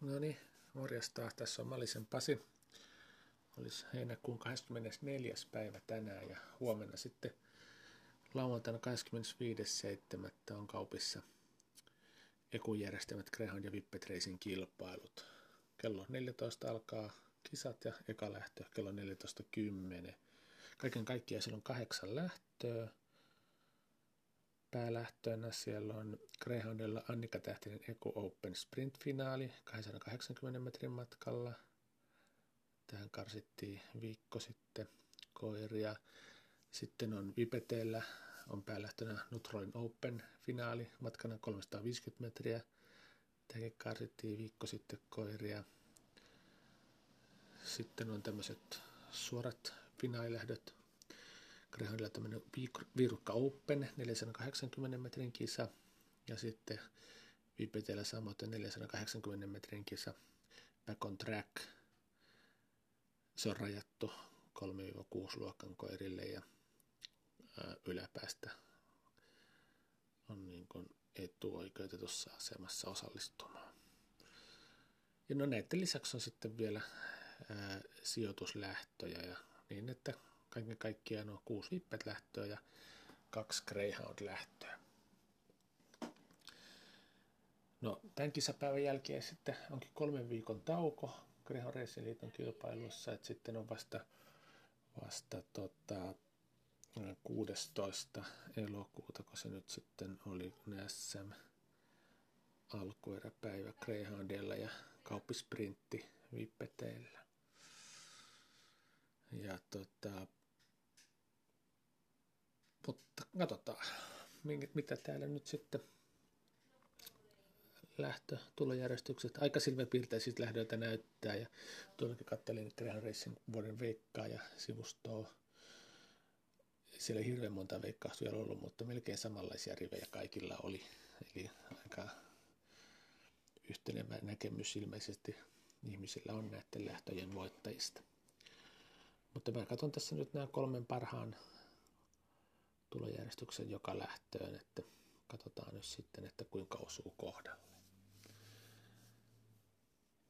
No niin, morjesta. Tässä on Malisen Pasi. Olisi heinäkuun 24. päivä tänään ja huomenna sitten lauantaina 25.7. on kaupissa Ekun järjestämät Greyhound ja Vippet Racing kilpailut. Kello 14 alkaa kisat ja eka lähtö kello 14.10. Kaiken kaikkiaan siellä on kahdeksan lähtöä päälähtönä. Siellä on Greyhoundilla Annika Tähtinen Eco Open Sprint-finaali 280 metrin matkalla. Tähän karsittiin viikko sitten koiria. Sitten on Vipeteellä on päälähtönä Nutroin Open finaali matkana 350 metriä. Tähänkin karsittiin viikko sitten koiria. Sitten on tämmöiset suorat finaalilähdöt Greyhoundilla tämmöinen Virukka Open 480 metrin kisa ja sitten Vipetellä samoin 480 metrin kisa Back on Track. Se on rajattu 3-6 luokan koirille ja ää, yläpäästä on niin kuin etuoikeutetussa asemassa osallistumaan. Ja no näiden lisäksi on sitten vielä ää, sijoituslähtöjä ja niin, että kaiken kaikkiaan on kuusi Vippet-lähtöä ja kaksi Greyhound-lähtöä. No, tämän kisapäivän jälkeen sitten onkin kolmen viikon tauko Greyhound Racing Liiton kilpailussa, että sitten on vasta, vasta tota, 16. elokuuta, kun se nyt sitten oli SM alkueräpäivä Greyhoundilla ja kauppisprintti Vippeteillä. Ja tota, mutta katsotaan, mitä täällä nyt sitten lähtö tulojärjestykset aika silmäpiirteisistä siis lähdöiltä näyttää ja tuollakin kattelin Grand Racing vuoden veikkaa ja sivustoa. Siellä ei hirveän monta veikkaa vielä ollut, mutta melkein samanlaisia rivejä kaikilla oli. Eli aika yhtenevä näkemys ilmeisesti ihmisillä on näiden lähtöjen voittajista. Mutta mä katson tässä nyt nämä kolmen parhaan tulojärjestyksen joka lähtöön, että katsotaan nyt sitten, että kuinka osuu kohdalle.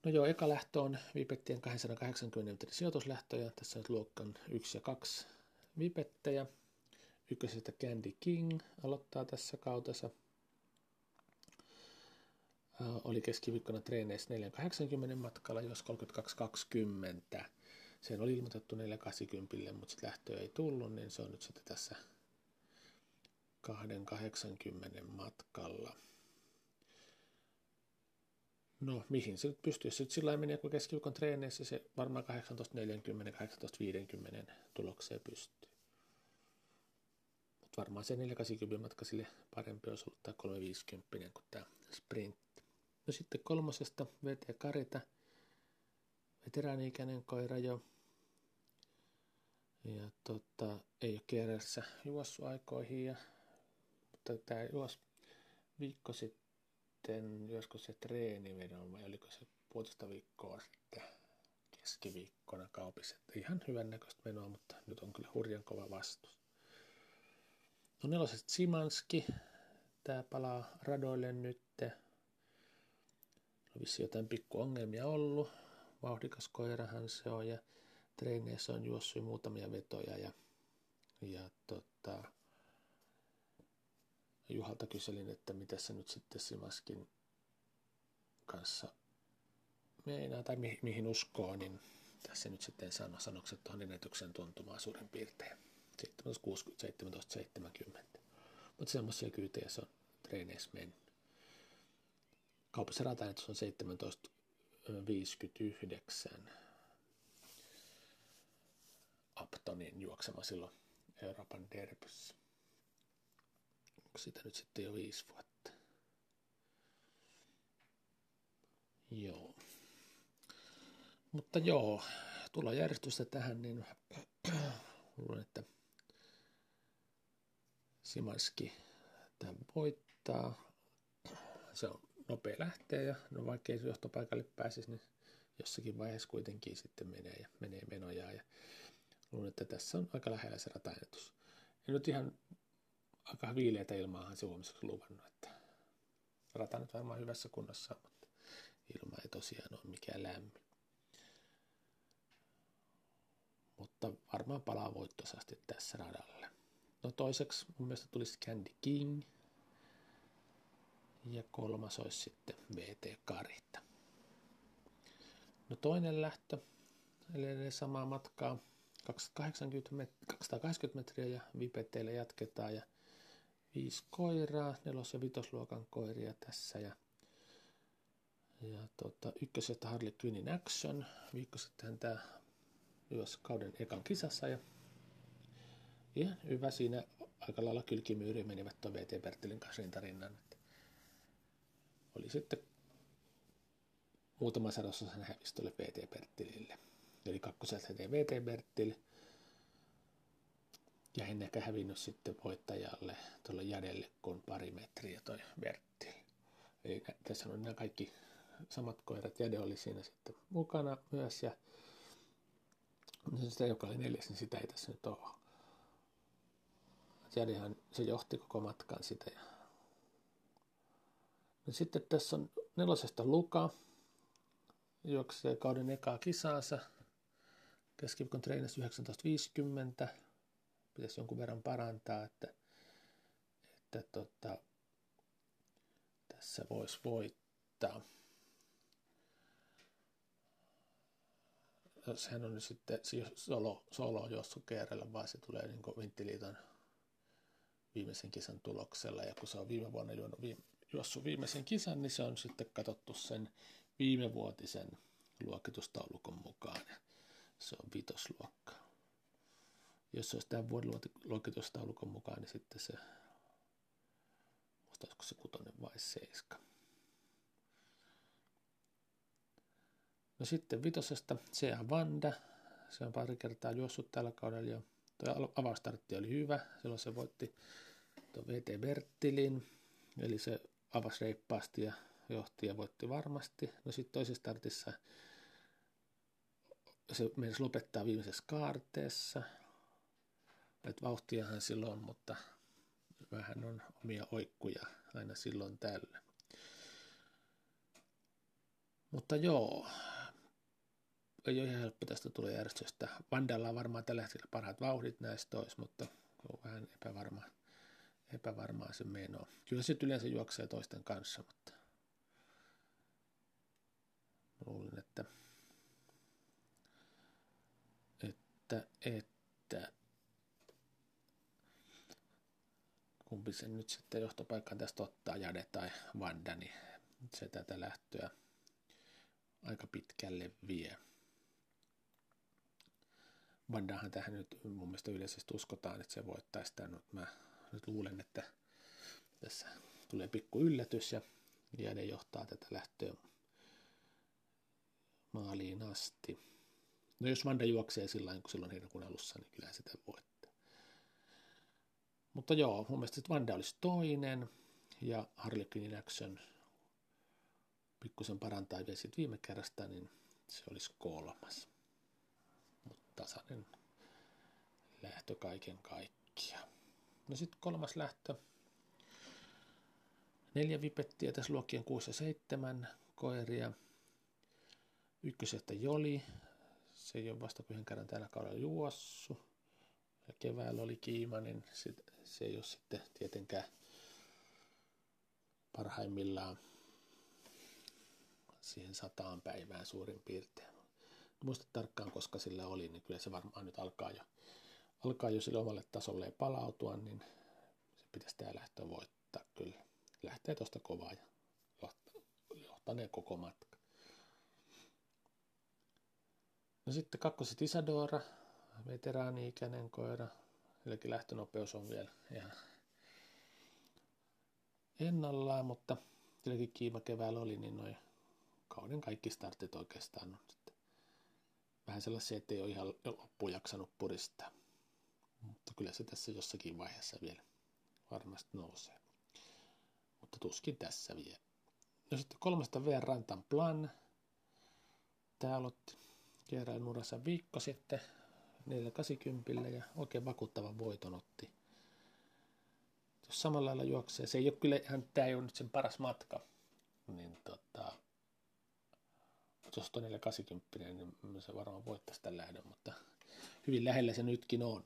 No joo, eka lähtö on Vipettien 280 metrin sijoituslähtö ja tässä on luokkan 1 ja 2 Vipettejä. Ykkösestä Candy King aloittaa tässä kautensa. Oli keskiviikkona treeneissä 480 matkalla, jos 32.20. Sen oli ilmoitettu 480, mutta sitten lähtö ei tullut, niin se on nyt sitten tässä 280 matkalla. No, mihin se nyt pystyy? Sitten sillä menee, kun keskiviikon treeneissä se varmaan 18.40-18.50 tulokseen pystyy. Mutta varmaan se 480 matka sille parempi olisi ollut tämä 350 kuin tämä sprintti. No sitten kolmosesta VT Karita, veteraani-ikäinen koira jo. Ja tota, ei ole kierrässä juossut aikoihin ja tämä juos viikko sitten, joskus se treenivedon vai oliko se puolitoista viikkoa sitten keskiviikkona kaupissa. Että ihan hyvän näköistä menoa, mutta nyt on kyllä hurjan kova vastus. No neloset Simanski. Tää palaa radoille nyt. On vissi jotain pikku ongelmia ollut. Vauhdikas koirahan se on ja treeneissä on juossut muutamia vetoja ja, ja tota, Juhalta kyselin, että mitä se nyt sitten Simaskin kanssa meinaa tai mi- mihin uskoo, niin tässä nyt sitten sano sanokset tuohon ennätyksen tuntumaa suurin piirtein. 1760, 1770. Mutta semmoisia kyytejä se on treeneissä mennyt. Kaupassa rataennätys on 1759. Aptonin juoksema silloin Euroopan derbyssä sitä nyt sitten jo viisi vuotta. Joo. Mutta joo, tulla järjestystä tähän, niin luulen, että Simanski tämän voittaa. Se on nopea lähteä ja no vaikka ei johtopaikalle pääsisi, niin jossakin vaiheessa kuitenkin sitten menee ja menee menojaa. Ja luulen, että tässä on aika lähellä se rataennätys. En nyt ihan aika viileitä ilmaahan se huomiseksi luvannut, että rata nyt varmaan hyvässä kunnossa, mutta ilma ei tosiaan ole mikään lämmin. Mutta varmaan palaa voittoisasti tässä radalla. No toiseksi mun mielestä tulisi Candy King. Ja kolmas olisi sitten VT Karita. No toinen lähtö, eli samaa matkaa, 280 met- 280 metriä ja vipeteillä jatketaan ja viisi koiraa, nelos- ja vitosluokan koiria tässä ja, ja tota, ykkösestä Harley Quinnin Action, viikko sitten tämä myös kauden ekan kisassa ja ihan hyvä siinä aika lailla kylkimyyriin menivät tuon VT Bertilin kanssa rintarinnan. Oli sitten muutama sadososan hävisi tuolle VT Bertilille. Eli kakkoselta VT Bertil. Ja en ehkä hävinnyt sitten voittajalle tuolle Jadelle, kun pari metriä toi Bertil. Eli tässä on nämä kaikki samat koirat. Jade oli siinä sitten mukana myös ja sitä, joka oli neljäs, niin sitä ei tässä nyt ole. Jadehan, se johti koko matkan sitä. No sitten tässä on nelosesta Luka, juoksee kauden ekaa kisaansa. Keskiviikon treenasi 19.50. Pitäisi jonkun verran parantaa, että, että tota, tässä voisi voittaa. Sehän on sitten solo, solo jossu kerralla, vaan se tulee niin Vinttiliiton viimeisen kisan tuloksella. Ja kun se on viime vuonna juonut viime, juossut viimeisen kisan, niin se on sitten katsottu sen viimevuotisen luokitustaulukon mukaan. Se on vitosluokka. Jos se olisi tämän vuoden luokitustaulukon mukaan, niin sitten se, muista se kutonen vai seiska. No sitten vitosesta Sea Vanda. Se on pari kertaa juossut tällä kaudella jo. Tuo avaustartti oli hyvä. Silloin se voitti tuon VT Bertilin. Eli se avasi reippaasti ja johti ja voitti varmasti. No sitten toisessa startissa se menisi lopettaa viimeisessä kaarteessa. Et vauhtiahan silloin, mutta vähän on omia oikkuja aina silloin tällä. Mutta joo, ei ole ihan helppo tästä tulee järjestöstä. Vandalla on varmaan tällä hetkellä parhaat vauhdit näistä tois, mutta on vähän epävarma, epävarmaa se meno. Kyllä se yleensä juoksee toisten kanssa, mutta luulen, että, että, että kumpi sen nyt sitten johtopaikkaan tästä ottaa, Jade tai Vanda, niin se tätä lähtöä aika pitkälle vie. Vandahan tähän nyt mun mielestä yleisesti uskotaan, että se voittaa sitä, mutta mä nyt luulen, että tässä tulee pikku yllätys ja Jade johtaa tätä lähtöä maaliin asti. No jos Vanda juoksee sillä kun silloin heinäkuun alussa, niin kyllä sitä. Mutta joo, mun mielestä Vanda olisi toinen ja Harlequinin Action pikkusen parantaa vielä viime kerrasta, niin se olisi kolmas. Mutta tasainen lähtö kaiken kaikkiaan. No sitten kolmas lähtö. Neljä vipettiä tässä luokkien 6 ja 7 koiria. Ykkösestä Joli. Se ei ole vasta yhden kerran tällä kaudella juossu. Ja keväällä oli kiima, niin se ei ole sitten tietenkään parhaimmillaan siihen sataan päivään suurin piirtein. Muista tarkkaan, koska sillä oli, niin kyllä se varmaan nyt alkaa jo, alkaa jo sille omalle tasolle palautua, niin se pitäisi tämä lähtö voittaa kyllä. Lähtee tuosta kovaa ja johtanee koko matka. No sitten kakkoset Isadora, veteraani-ikäinen koira. Eli lähtönopeus on vielä ihan ennallaan, mutta silläkin kiima keväällä oli, niin noin kauden kaikki startit oikeastaan on sitten vähän sellaisia, että ei ole ihan loppuun jaksanut puristaa. Mutta kyllä se tässä jossakin vaiheessa vielä varmasti nousee. Mutta tuskin tässä vielä. No sitten kolmesta VR Rantan Plan. Tämä aloitti Kierään urassa viikko sitten 480 ja oikein vakuuttavan voiton otti. Jos samalla lailla juoksee, se ei ole kyllä ihan, tämä ei ole nyt sen paras matka, niin tota, jos on 480, niin se varmaan voittaisi tämän lähdön, mutta hyvin lähellä se nytkin on.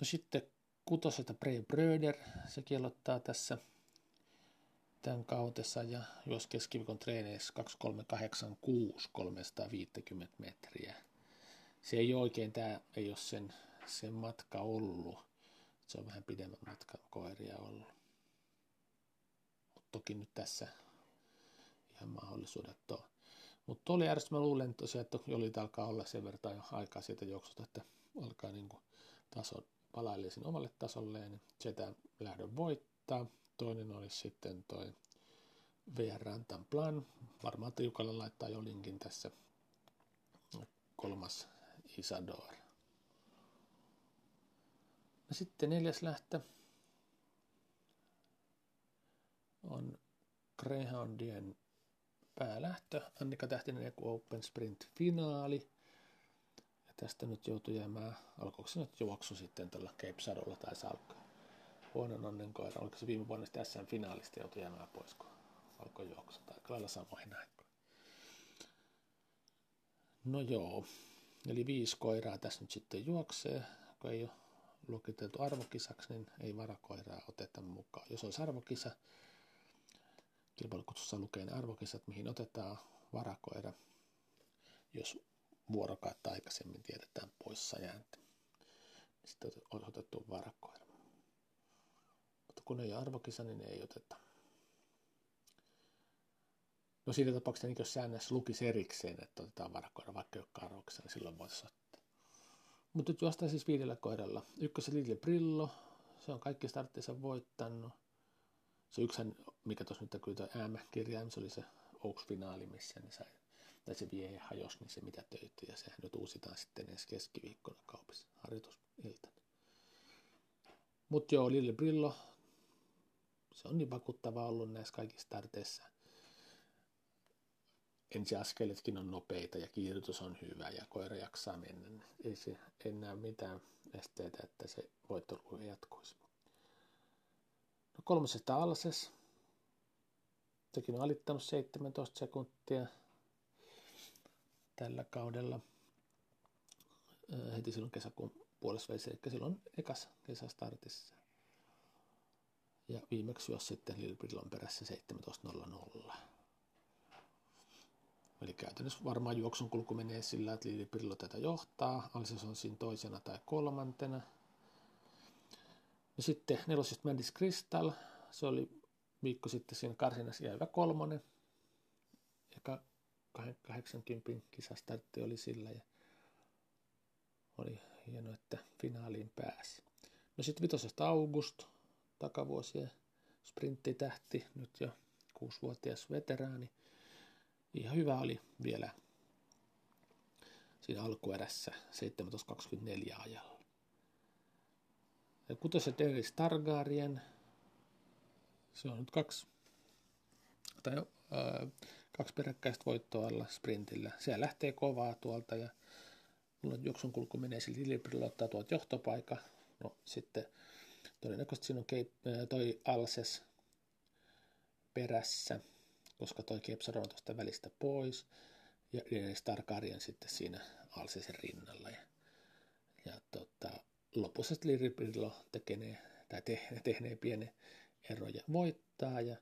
No sitten kutosesta Bray Bröder, se kielottaa tässä tämän kautessa ja jos keskiviikon treeneissä 2386 350 metriä. Se ei oikein, tämä ei ole sen, sen matka ollut. Se on vähän pidemmän matkan koiria ollut. Mut toki nyt tässä ihan mahdollisuudet on. Mutta oli järjestys, mä luulen tosiaan, että Jolit alkaa olla sen verran aikaa siitä juoksusta, että alkaa niin kuin taso palailee omalle tasolleen, niin sitä lähdön voittaa. Toinen olisi sitten toi VR Rantan Plan. Varmaan Tiukalle laittaa jo linkin tässä. Kolmas Isador. No sitten neljäs lähtö on Greyhoundien päälähtö. Annika Tähtinen Eku Open Sprint finaali. Ja tästä nyt joutui jäämään, alkoiko se nyt juoksu sitten tällä Cape Sadolla tai alkaa. Huonon onnen koira, oliko se viime vuonna sitten SM-finaalista joutui jäämään pois, kun alkoi juoksu, tai lailla samoin aikoihin. No joo, eli viisi koiraa tässä nyt sitten juoksee, kun ei ole luokiteltu arvokisaksi, niin ei varakoiraa oteta mukaan. Jos olisi arvokisa, kilpailukutsussa lukee ne arvokisat, mihin otetaan varakoira, jos vuorokautta aikaisemmin tiedetään poissa jääntä. Sitten on otettu varakoira. Kun ei ole arvokisa, niin ei oteta. No siinä tapauksessa, niin jos säännössä lukisi erikseen, että otetaan varakoira, vaikka ei olekaan arvokisa, niin silloin voisi ottaa. Mutta nyt juostaan siis viidellä koiralla. Ykkösen Lille Brillo, se on kaikki starttinsa voittanut. Se yksi, mikä tuossa nyt näkyy tuo M-kirjaim, se oli se Oaks-finaali, missä ne sai, tai se vie hajos, niin se mitä töitä, ja sehän nyt uusitaan sitten ensi keskiviikkona kaupassa harjoitusiltana. Mutta joo, Lille Brillo, se on niin vakuuttava ollut näissä kaikissa starteissa. Ensiaskeletkin on nopeita ja kiiritys on hyvä ja koira jaksaa mennä. Ei se enää mitään esteitä, että se voittoluku jatkuisi. No kolmosesta Alses. Sekin on alittanut 17 sekuntia tällä kaudella heti silloin kesäkuun puolessa eli silloin ekas kesästartissa. Ja viimeksi jos sitten Lilbrillon perässä 17.00. Eli käytännössä varmaan juoksun kulku menee sillä, että Lilbrillo tätä johtaa, Alses on siinä toisena tai kolmantena – ja sitten nelosesta Mandis Crystal, se oli viikko sitten siinä karsinassa jäivä kolmonen. Eka 80 kisastartti oli sillä ja oli hienoa, että finaaliin pääsi. No sitten vitosesta August, takavuosien sprinttitähti, nyt jo kuusivuotias veteraani. Ihan hyvä oli vielä siinä alkuerässä 17.24 ajalla. Ja kutoset Eris Targaryen, se on nyt kaksi, tai, ää, kaksi peräkkäistä voittoa alla sprintillä. Se lähtee kovaa tuolta ja mulla juoksun kulku menee sillä ottaa tuolta johtopaikka. No sitten todennäköisesti siinä on Cape, toi Alses perässä, koska toi Cape on tuosta välistä pois. Ja Eris Targaryen sitten siinä Alsesen rinnalla. Ja, ja tota, lopussa Liripillo tekee tai te, tehnee pienen ero ja voittaa ja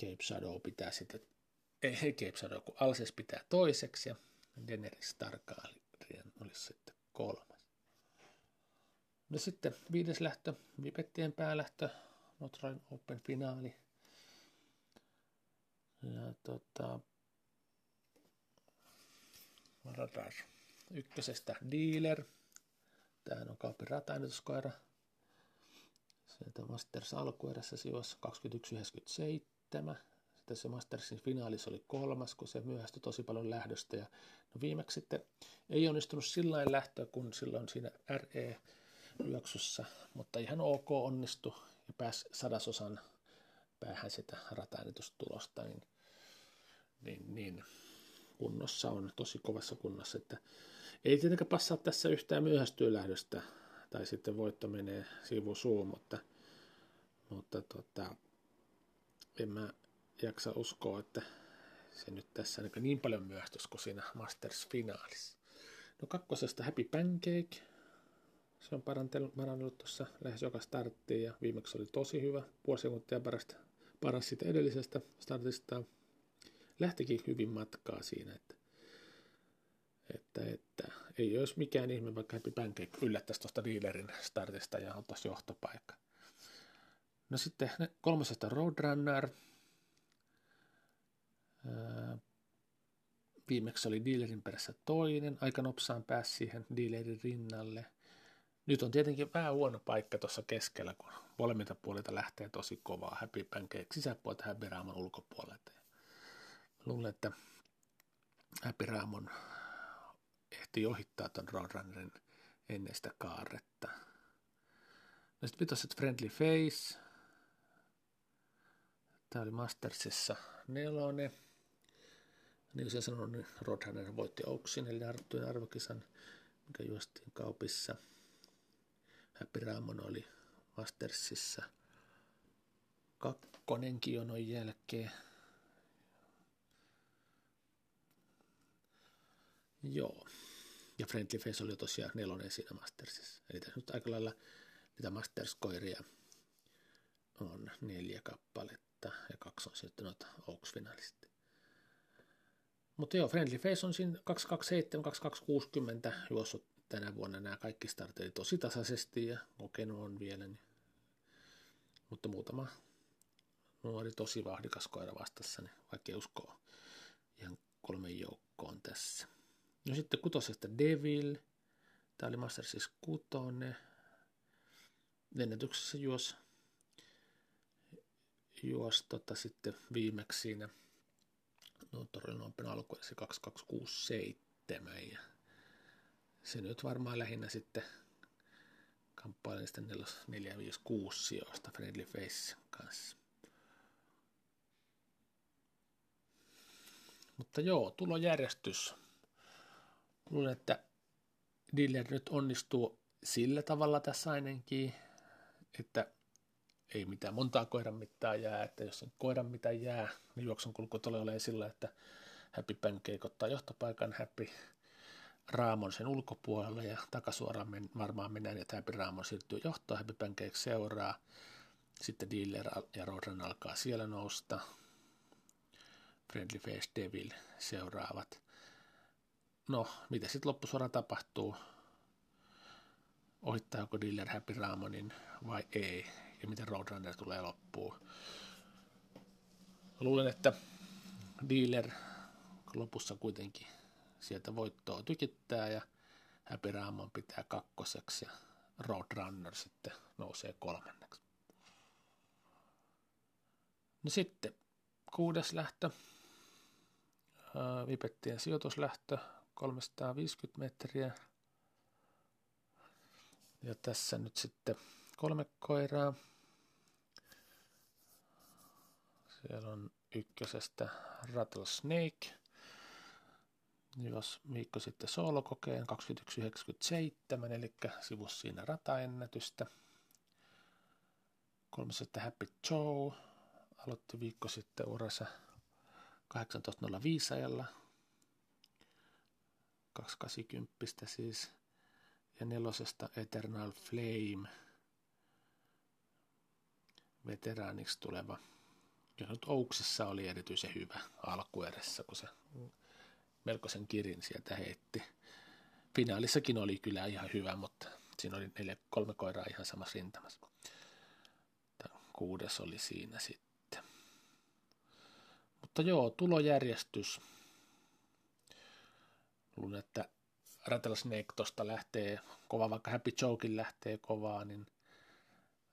Cape Shadow pitää sitten, ei Cape Shadow, kun Alses pitää toiseksi ja Daenerys Targaryen olisi sitten kolmas. No sitten viides lähtö, Vipettien päälähtö, Notre Open finaali. Ja tota, ykkösestä Dealer, Tämähän on Kaapin ratainnetuskoira. Sieltä Masters alkuerässä sijoissa 21.97. Sitten se Mastersin finaalissa oli kolmas, kun se myöhästyi tosi paljon lähdöstä. Ja no viimeksi sitten ei onnistunut sillä lähtöä kuin silloin siinä RE-juoksussa, mutta ihan ok onnistui ja pääsi sadasosan päähän sitä ratainnetustulosta, niin, niin, niin kunnossa on, tosi kovassa kunnossa, että ei tietenkään passaa tässä yhtään myöhästyä lähdöstä, tai sitten voitto menee sivu suun, mutta, mutta tota, en mä jaksa uskoa, että se nyt tässä niin paljon myöhästys kuin siinä Masters-finaalissa. No kakkosesta Happy Pancake. Se on parannellut tuossa lähes joka starttiin ja viimeksi oli tosi hyvä. Puoli sekuntia parasta, paras siitä edellisestä startista. Lähtikin hyvin matkaa siinä, että, että, että ei olisi mikään ihme, vaikka Happy Pancake yllättäisi tuosta dealerin startista ja ottaisi johtopaikka. No sitten kolmosesta Roadrunner. Viimeksi oli dealerin perässä toinen, aika nopsaan pääsi siihen dealerin rinnalle. Nyt on tietenkin vähän huono paikka tuossa keskellä, kun molemmilta puolilta lähtee tosi kovaa Happy Pancake sisäpuolelta Happy Raamon ulkopuolelta. Luulen, että Happy Raamon ehtii ohittaa tuon Roadrunnerin ennen sitä kaaretta. No sitten vitoset Friendly Face. Tämä oli Mastersissa nelonen. Niin kuin sanoin, niin Roadrunner voitti Oaksin, eli Arttujen arvokisan, mikä juostiin kaupissa. Happy Ramon oli Mastersissa kakkonenkin jonon jälkeen. Joo. Ja Friendly Face oli tosiaan nelonen siinä Mastersissa. Eli tässä nyt aika lailla niitä Masters-koiria on neljä kappaletta ja kaksi on sitten noita Oaks-finalistia. Mutta joo, Friendly Face on siinä 227, 2260 juossut tänä vuonna nämä kaikki starterit tosi tasaisesti ja kokenut on vielä. Niin. Mutta muutama nuori tosi vahdikas koira vastassa, niin vaikka ei usko ihan kolmen joukkoon tässä. No sitten kutosesta Devil. Tämä oli Mastersissa kutone. Ennätyksessä juos, juos tota sitten viimeksi siinä no todella nopein alku, se 2267 ja se nyt varmaan lähinnä sitten kamppailen sitten 4, 5, 6 sijoista Friendly Face kanssa. Mutta joo, tulojärjestys. Luulen, että Diller nyt onnistuu sillä tavalla tässä ainakin, että ei mitään montaa koiran mittaa jää, että jos sen koiran mitä jää, niin juoksun kulku tulee olemaan sillä, että Happy Pancake ottaa johtopaikan, Happy Raamon sen ulkopuolella ja takasuoraan men, varmaan mennään, että Happy Raamon siirtyy johtoon, Happy Pancake seuraa, sitten Dealer ja Rodran alkaa siellä nousta, Friendly Face Devil seuraavat. No, mitä sitten loppusuora tapahtuu? Ohittaako Dealer Happy Ramonin vai ei? ja miten Roadrunner tulee loppuun. Luulen, että dealer lopussa kuitenkin sieltä voittoa tykittää ja Happy Ramon pitää kakkoseksi ja Roadrunner sitten nousee kolmanneksi. No sitten kuudes lähtö, Vipettien sijoituslähtö 350 metriä. Ja tässä nyt sitten kolme koiraa. Siellä on ykkösestä Rattlesnake, jos viikko sitten soolokokeen 21.97, eli sivus siinä rataennätystä. Kolmosesta Happy Joe aloitti viikko sitten urassa 18.05 ajalla. 280 siis. Ja nelosesta Eternal Flame veteraaniksi tuleva ja nyt Ouksessa oli erityisen hyvä alkuerässä, kun se melkoisen kirin sieltä heitti. Finaalissakin oli kyllä ihan hyvä, mutta siinä oli neljä, kolme koiraa ihan samassa rintamassa. Tämä kuudes oli siinä sitten. Mutta joo, tulojärjestys. Luulen, että Rattlesnake tuosta lähtee kova, vaikka Happy Jokin lähtee kovaa, niin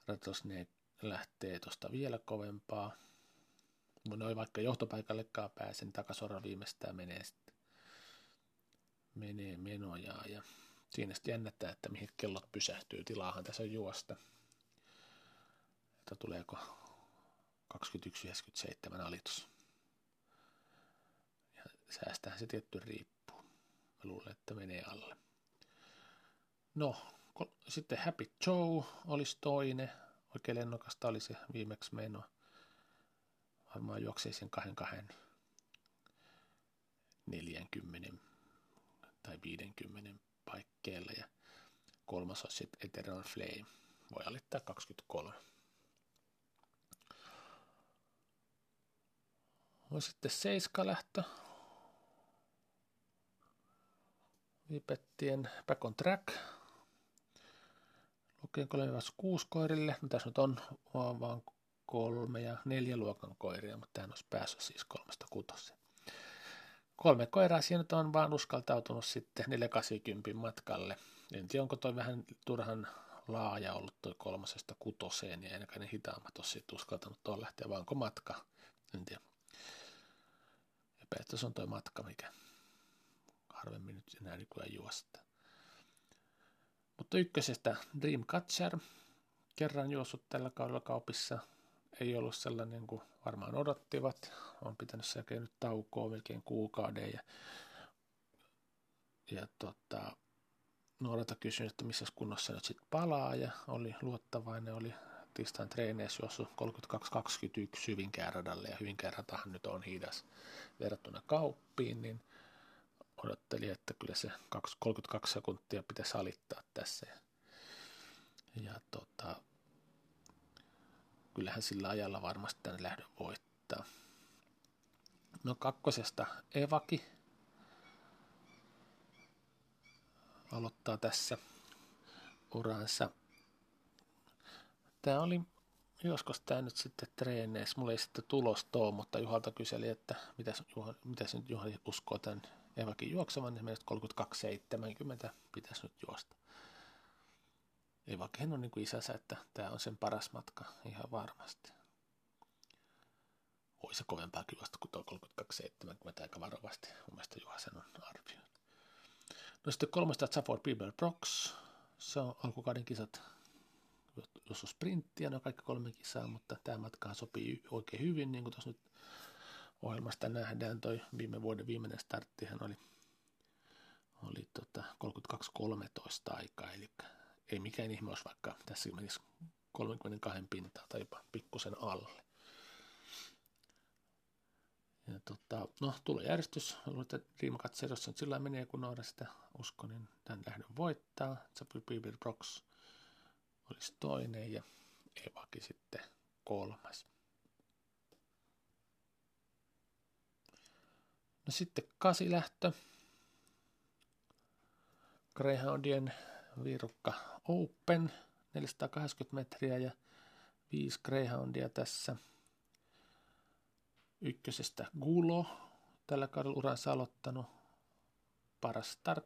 Rattlesnake lähtee tuosta vielä kovempaa noin vaikka johtopaikallekaan pääse, niin takasorra viimeistään menee sitten menee menoja ja siinä sitten jännättää, että mihin kellot pysähtyy. Tilaahan tässä on juosta. Että tuleeko 21.97 alitus. Ja säästähän se tietty riippuu. Mä luulen, että menee alle. No, sitten Happy Joe olisi toinen. Oikein lennokasta oli se viimeksi meno varmaan juoksee sen kahden kahden 40 tai 50 paikkeilla ja kolmas on sitten Eternal Flame, voi alittaa 23. On sitten seiskalähtö. Vipettien back on track. Lukien 3-6 koirille. No, tässä nyt on vaan kolme ja neljä luokan koiria, mutta tähän olisi päässyt siis kolmesta kutoseen. Kolme koiraa siinä on vaan uskaltautunut sitten 480 matkalle. En tiedä, onko toi vähän turhan laaja ollut toi kolmasesta kutoseen ja ainakaan ne hitaammat olisi sitten uskaltanut tuolla lähteä, vaan onko matka, en tiedä. Ja periaatteessa on toi matka, mikä harvemmin nyt enää nykyään juosta. Mutta ykkösestä Dreamcatcher, kerran juossut tällä kaudella kaupissa, ei ollut sellainen kuin varmaan odottivat. On pitänyt sekä nyt taukoa melkein kuukauden ja, ja tota, nuorelta kysyin, että missä kunnossa nyt sitten palaa ja oli luottavainen, oli tiistain treeneissä juossut 32-21 Hyvinkään radalle ja Hyvinkään ratahan nyt on hidas verrattuna kauppiin, niin odotteli, että kyllä se 32 sekuntia pitäisi alittaa tässä. Ja tota, kyllähän sillä ajalla varmasti tämän lähdön voittaa. No kakkosesta Evaki aloittaa tässä uransa. Tämä oli joskus tämä nyt sitten treeneissä. Mulla ei sitten tulosta ole, mutta Juhalta kyseli, että mitä, Juha, mitä nyt Juha uskoo tämän Evakin juoksevan, niin meistä 32.70 pitäisi nyt juosta. Evakin on niin kuin isänsä, että tämä on sen paras matka ihan varmasti. Olisi se kovempaa juosta kuin tuo 32.70 aika varovasti. Mun mielestä Juha sen on arvioinut. No sitten kolmesta Zafford People Brox. Se on alkukauden kisat, jos on sprinttiä, ne on kaikki kolme kisaa, mutta tämä matka sopii oikein hyvin, niin kuin tuossa nyt ohjelmasta nähdään. Toi viime vuoden viimeinen starttihan oli, oli tota 32.13 aikaa, eli ei mikään ihme olisi vaikka tässä menisi 32 pintaa tai jopa pikkusen alle. Ja tota, no, tulee järjestys. Luulen, että Riimakatserossa nyt sillä menee, kun Noora sitä usko, niin tämän lähdön voittaa. Zappi Bieber Brox olisi toinen ja Evaki sitten kolmas. No sitten kasilähtö. Greyhoundien viirukka Open 480 metriä ja 5 Greyhoundia tässä. Ykkösestä Gulo tällä kaudella uransa aloittanut. Paras start,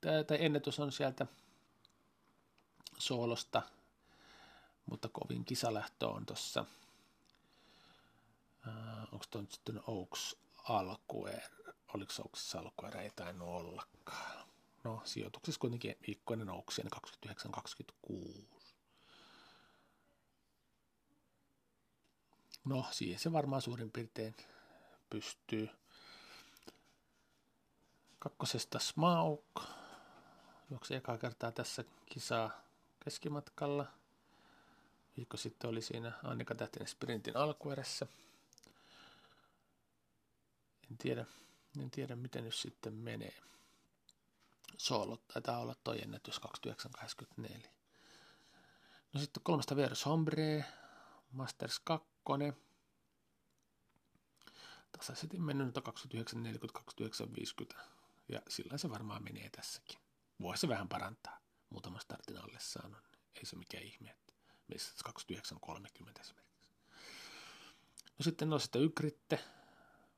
tai ennätys on sieltä soolosta, mutta kovin kisalähtö on tuossa. Onko tuo nyt sitten Oaks Alkuer? Oliko Oaks Alkuer? Ei tainnut ollakaan. No, sijoituksessa kuitenkin viikkoinen Oaks 29-26. No, siihen se varmaan suurin piirtein pystyy. Kakkosesta Smaug. Juoksi eka kertaa tässä kisaa keskimatkalla. Viikko sitten oli siinä Annika Tähtinen sprintin alkuerässä. En tiedä, en tiedä miten nyt sitten menee. Soolot taitaa olla toi ennätys 2984. No sitten kolmesta Vers Hombre, Masters 2. Tasaisesti mennyt 2940, 2950 ja sillä se varmaan menee tässäkin. Voisi se vähän parantaa muutama startin alle saanut, niin ei se mikään ihme, että meissä 29.30 esimerkiksi. No sitten on sitten Ykritte,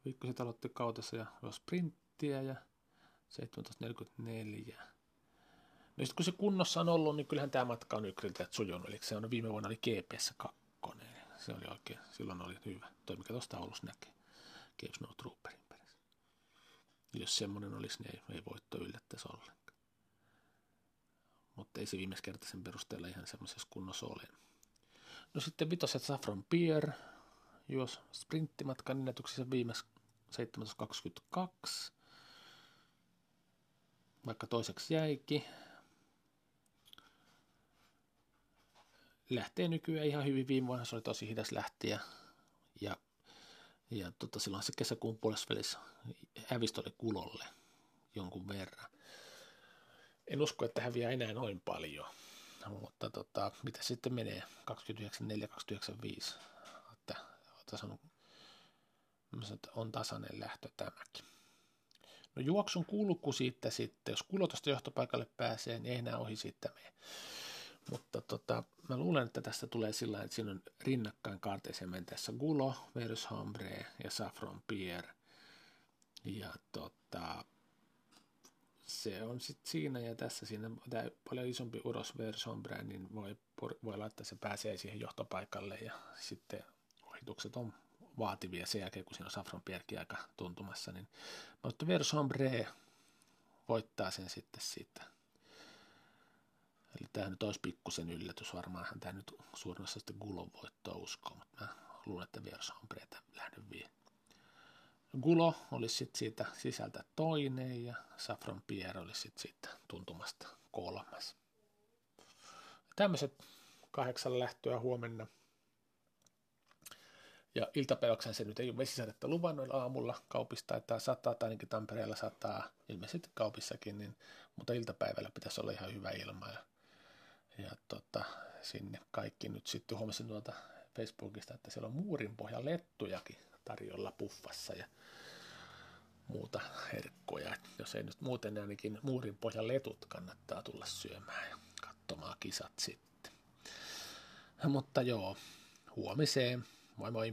Viikkoset aloitti kautessa ja jos sprinttiä ja 17.44. No sitten kun se kunnossa on ollut, niin kyllähän tämä matka on Ykriltä sujunut, eli se on viime vuonna oli GPS 2. Se oli oikein, silloin oli hyvä. Toi mikä tuosta taulussa näkee. Cape Snow Trooperin perässä. Jos semmoinen olisi, niin ei, ei voitto yllättäisi ollenkaan mutta ei se viimeiskertaisen perusteella ihan semmoisessa kunnossa ole. No sitten vitoset Saffron Pier, juos sprinttimatkan ennätyksessä viimeis 17.22, vaikka toiseksi jäikin. Lähtee nykyään ihan hyvin, viime vuonna se oli tosi hidas lähtiä ja Ja tota, silloin se kesäkuun puolessa hävistä oli kulolle jonkun verran. En usko, että häviää enää noin paljon, mutta tota, mitä sitten menee 29.4.295, että, että on, on tasainen lähtö tämäkin. No juoksun kulku sitten, sitten jos kulo tuosta johtopaikalle pääsee, niin ei enää ohi siitä mene. Mutta tota, mä luulen, että tästä tulee sillä että siinä on rinnakkain kaarteeseen mentäessä Gulo, Hambre ja Saffron Pierre. Ja tota, se on sitten siinä ja tässä siinä tämä paljon isompi uros Hambre, niin voi, voi laittaa, se pääsee siihen johtopaikalle ja sitten ohitukset on vaativia sen jälkeen, kun siinä on Saffron Pierrekin aika tuntumassa. Niin, mutta Hambre voittaa sen sitten siitä Eli tämä nyt olisi pikkusen yllätys. Varmaanhan tämä nyt suurin osa sitten Gulon voittoa uskoo, mutta mä luulen, että Vieras Hombreita lähden vie. Gulo olisi sitten siitä sisältä toinen ja Safran Pierre olisi sitten siitä tuntumasta kolmas. Tämmöiset kahdeksan lähtöä huomenna. Ja iltapäiväkseen se nyt ei ole vesisadetta luvannut aamulla. Kaupista taitaa sataa, tai ainakin Tampereella sataa, ilmeisesti kaupissakin, niin, mutta iltapäivällä pitäisi olla ihan hyvä ilma. Ja ja tota, sinne kaikki nyt sitten huomasin tuolta Facebookista, että siellä on muurinpohjan lettujakin tarjolla puffassa ja muuta herkkoja. Et jos ei nyt muuten, niin ainakin muurinpohjan letut kannattaa tulla syömään ja katsomaan kisat sitten. Mutta joo, huomiseen. Bye my.